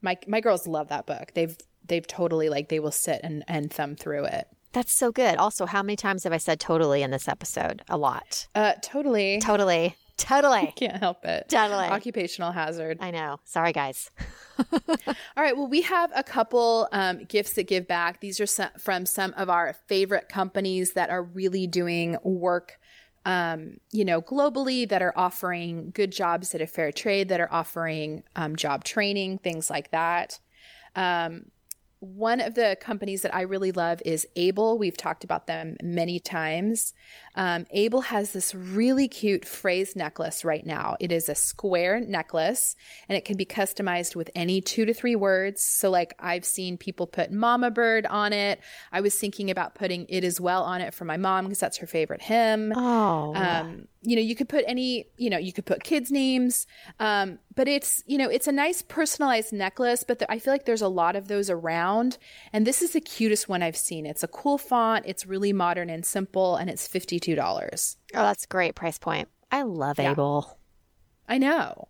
My my girls love that book. They've they've totally like they will sit and, and thumb through it. That's so good. Also, how many times have I said totally in this episode? A lot. Uh, totally. Totally. Totally. [laughs] Can't help it. Totally. Occupational hazard. I know. Sorry, guys. [laughs] All right. Well, we have a couple um, gifts that give back. These are some, from some of our favorite companies that are really doing work, um, you know, globally, that are offering good jobs at a fair trade, that are offering um, job training, things like that. Um, one of the companies that I really love is Able. We've talked about them many times. Um, Able has this really cute phrase necklace right now. It is a square necklace and it can be customized with any two to three words. So, like, I've seen people put Mama Bird on it. I was thinking about putting It Is Well on it for my mom because that's her favorite hymn. Oh. Um, you know, you could put any, you know, you could put kids' names, um, but it's, you know, it's a nice personalized necklace. But I feel like there's a lot of those around, and this is the cutest one I've seen. It's a cool font, it's really modern and simple, and it's fifty two dollars. Oh, that's a great price point. I love Yeah. Able. I know.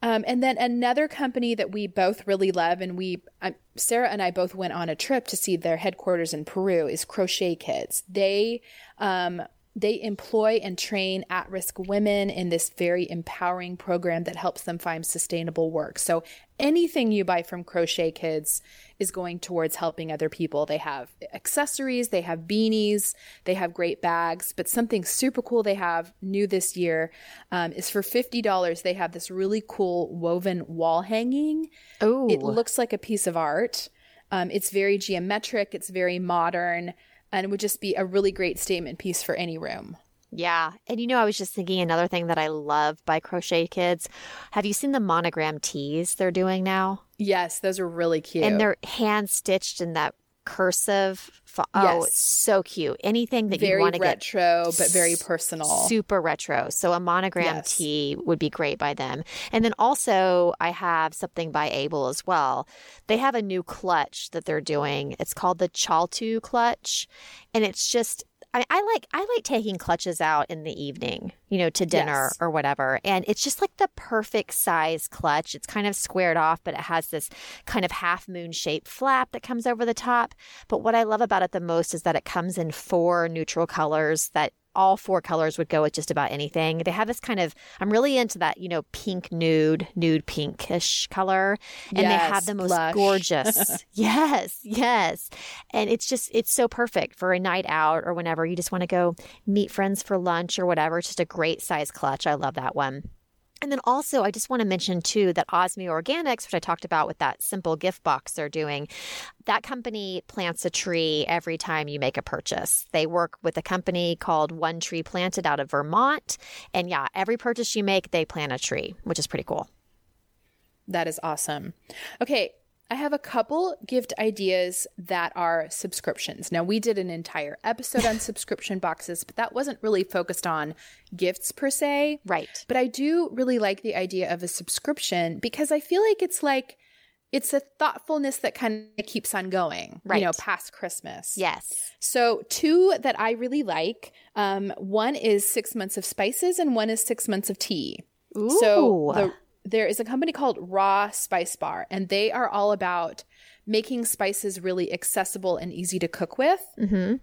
Um, and then another company that we both really love, and we, um, Sarah and I both went on a trip to see their headquarters in Peru, is Crochet Kids. They, um, they employ and train at risk women in this very empowering program that helps them find sustainable work. So anything you buy from Crochet Kids is going towards helping other people. They have accessories, they have beanies, they have great bags, but something super cool they have new this year um, is for $50. They have this really cool woven wall hanging. Oh, It looks like a piece of art. Um, it's very geometric, it's very modern, and it would just be a really great statement piece for any room. yeah. And you know, I was just thinking another thing that I love by Crochet Kids. Have you seen the monogram tees they're doing now? Yes, those are really cute. And they're hand stitched in that cursive. Fo- oh, Yes. it's so cute. Anything that you want to get retro, but very personal. super retro. So a monogram Yes. tee would be great by them. And then also I have something by Able as well. They have a new clutch that they're doing. It's called the Chaltu clutch, and it's just I, I like I like taking clutches out in the evening, you know, to dinner Yes. or whatever. And it's just like the perfect size clutch. It's kind of squared off, but it has this kind of half moon shaped flap that comes over the top. But what I love about it the most is that it comes in four neutral colors that all four colors would go with just about anything. They have this kind of, I'm really into that, you know, pink nude, nude pinkish color. And they have Yes, the most blush. gorgeous. [laughs] [laughs] yes, yes. And it's just, it's so perfect for a night out or whenever you just want to go meet friends for lunch or whatever. It's just a great size clutch. I love that one. And then also, I just want to mention too that Osmia Organics, which I talked about with that simple gift box they're doing, that company plants a tree every time you make a purchase. They work with a company called One Tree Planted out of Vermont. And yeah, every purchase you make, they plant a tree, which is pretty cool. That is awesome. Okay, I have a couple gift ideas that are subscriptions. Now, we did an entire episode on [laughs] subscription boxes, but that wasn't really focused on gifts per se. Right. But I do really like the idea of a subscription because I feel like it's like it's a thoughtfulness that kind of keeps on going, Right. you know, past Christmas. Yes. So, two that I really like um, one is six months of spices, and one is six months of tea. So, Ooh. the, there is a company called Raw Spice Bar, and they are all about making spices really accessible and easy to cook with. Mm-hmm.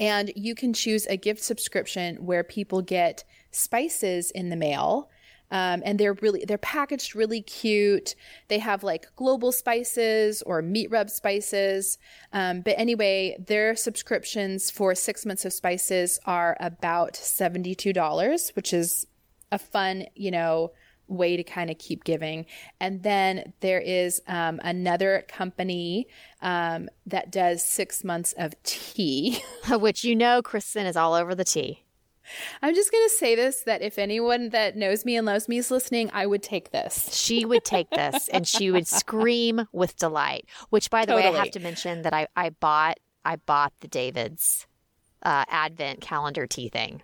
And you can choose a gift subscription where people get spices in the mail. Um, and they're really they're packaged really cute. They have like global spices or meat rub spices. Um, but anyway, their subscriptions for six months of spices are about seventy two dollars, which is a fun, you know, way to kind of keep giving. And then there is um, another company um, that does six months of tea. [laughs] Which you know, Kristen is all over the tea. I'm just going to say this that if anyone that knows me and loves me is listening, I would take this. [laughs] She would take this and she would scream with delight. Which, by the way, I have to mention that I, I bought I bought the David's uh, Advent calendar tea thing.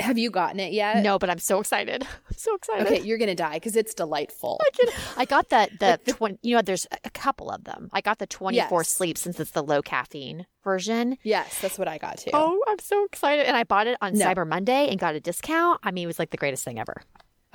Have you gotten it yet? No, but I'm so excited. [laughs] I'm so excited. Okay, you're going to die because it's delightful. I got the the [laughs] twenty. You know, there's a couple of them. I got the 24 Yes. sleep since it's the low caffeine version. Yes, that's what I got too. Oh, I'm so excited! And I bought it on No. Cyber Monday and got a discount. I mean, it was like the greatest thing ever.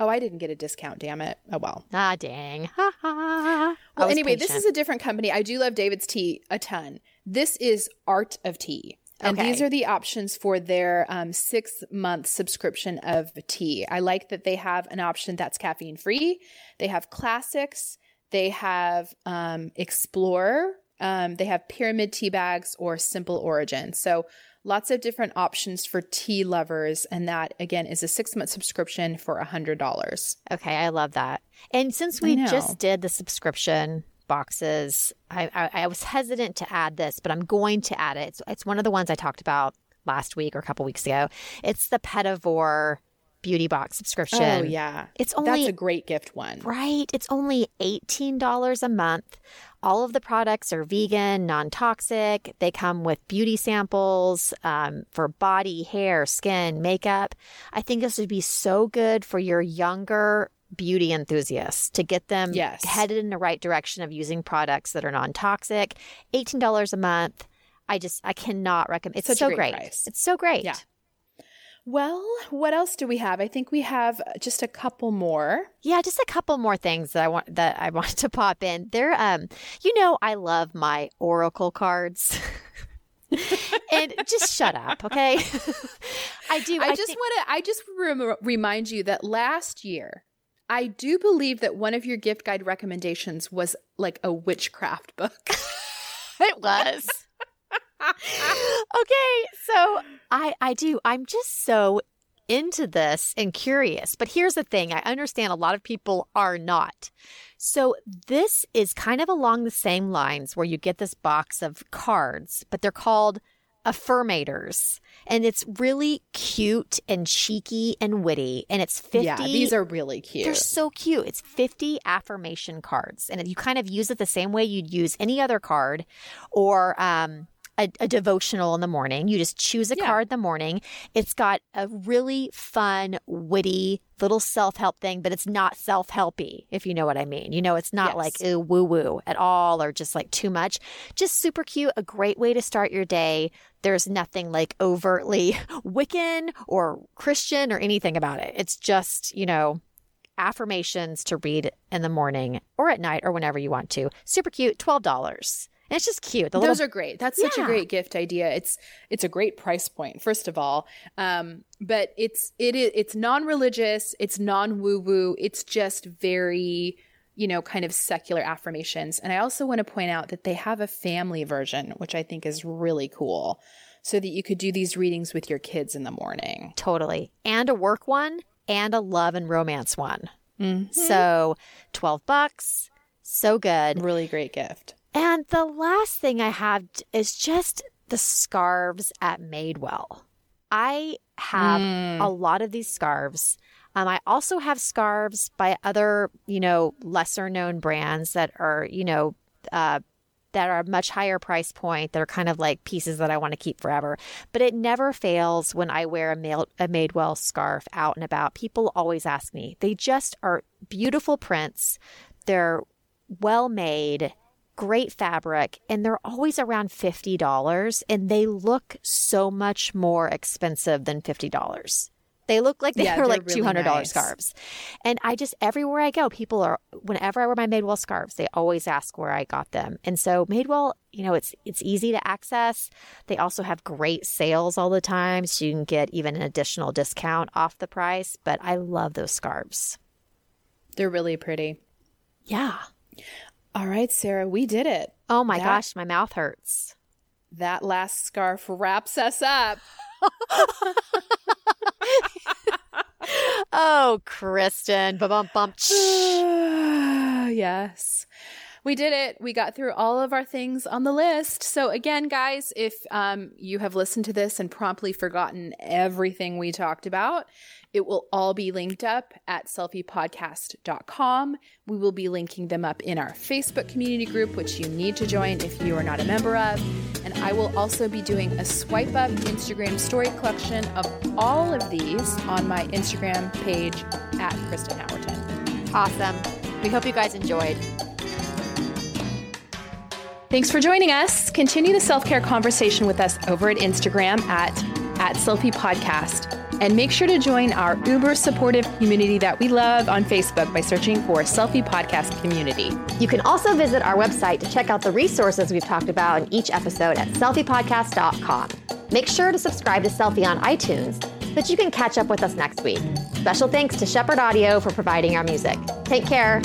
Oh, I didn't get a discount, damn it. Oh, well. Ah, dang. Ha, ha. Well, anyway, this is a different company. I do love David's Tea a ton. This is Art of Tea. And Okay. these are the options for their um, six month subscription of tea. I like that they have an option that's caffeine free. They have classics. They have um, Explorer. Um, they have pyramid tea bags or simple origin. So lots of different options for tea lovers. And that, again, is a six month subscription for $100. Okay, I love that. And since we just did the subscription boxes. I, I, I was hesitant to add this, but I'm going to add it. It's, it's one of the ones I talked about last week or a couple weeks ago. It's the Petit Vour beauty box subscription. Oh yeah. It's only That's a great gift one. Right. It's only $18 a month. All of the products are vegan, non toxic. They come with beauty samples um, for body, hair, skin, makeup. I think this would be so good for your younger beauty enthusiasts to get them Yes. headed in the right direction of using products that are non toxic. $18 a month. I just, I cannot recommend. It's Such so great great. It's so great. Yeah. Well, what else do we have? I think we have just a couple more. Yeah, just a couple more things that I want that I [laughs] want to pop in. There, um, you know, I love my oracle cards. [laughs] and just shut up, okay? [laughs] I do. I, just think- want to I just rem- remind you that last year I do believe that one of your gift guide recommendations was like a witchcraft book. [laughs] it was. [laughs] okay, so I I do. I'm just so into this and curious. But here's the thing, I understand a lot of people are not. So this is kind of along the same lines where you get this box of cards, but they're called affirmators. And it's really cute and cheeky and witty. And it's 50 Yeah, these are really cute. they're so cute. It's 50 affirmation cards. And you kind of use it the same way you'd use any other card or um, a, a devotional in the morning. You just choose a Yeah. card in the morning. It's got a really fun, witty little self help thing, but it's not self helpy, if you know what I mean. You know, it's not Yes. like ooh, woo woo at all or just like too much. Just super cute. A great way to start your day. There's nothing like overtly [laughs] Wiccan or Christian or anything about it. It's just, you know, affirmations to read in the morning or at night or whenever you want to. Super cute, twelve dollars. And it's just cute. Those little are great. That's such a great gift idea. It's it's a great price point, first of all. Um, but it's it is it's non-religious, it's non-woo-woo, it's just very, you know, kind of secular affirmations. And I also want to point out that they have a family version, which I think is really cool. So that you could do these readings with your kids in the morning. totally. And a work one and a love and romance one. Mm-hmm. So twelve bucks. So good. Really great gift. And the last thing I have is just the scarves at Madewell. I have Mm. a lot of these scarves. Um, I also have scarves by other, you know, lesser known brands that are, you know, uh, that are much higher price point. That are kind of like pieces that I want to keep forever. But it never fails when I wear a, Mail- a Madewell scarf out and about. People always ask me. They just are beautiful prints. They're well made, great fabric, and they're always around $50 and they look so much more expensive than $50. They look like they're, they're like really $200 nice. scarves. And I just, everywhere I go, people are, whenever I wear my Madewell scarves, they always ask where I got them. And so Madewell, you know, it's, it's easy to access. They also have great sales all the time. So you can get even an additional discount off the price. But I love those scarves. They're really pretty. Yeah. All right, Sarah, we did it. Oh my That- gosh, my mouth hurts. That last scarf wraps us up. [laughs] [laughs] Oh, Kristen. Bump. [sighs] yes. We did it. We got through all of our things on the list. So, again, guys, if um, you have listened to this and promptly forgotten everything we talked about, it will all be linked up at selfiepodcast.com. We will be linking them up in our Facebook community group, which you need to join if you are not a member of. And I will also be doing a swipe up Instagram story collection of all of these on my Instagram page at Kristen Howerton. Awesome. We hope you guys enjoyed. Thanks for joining us. Continue the self care conversation with us over at Instagram at, at Selfie Podcast. And make sure to join our uber supportive community that we love on Facebook by searching for Selfie Podcast Community. You can also visit our website to check out the resources we've talked about in each episode at selfiepodcast.com. Make sure to subscribe to Selfie on iTunes so that you can catch up with us next week. Special thanks to Shepherd Audio for providing our music. Take care.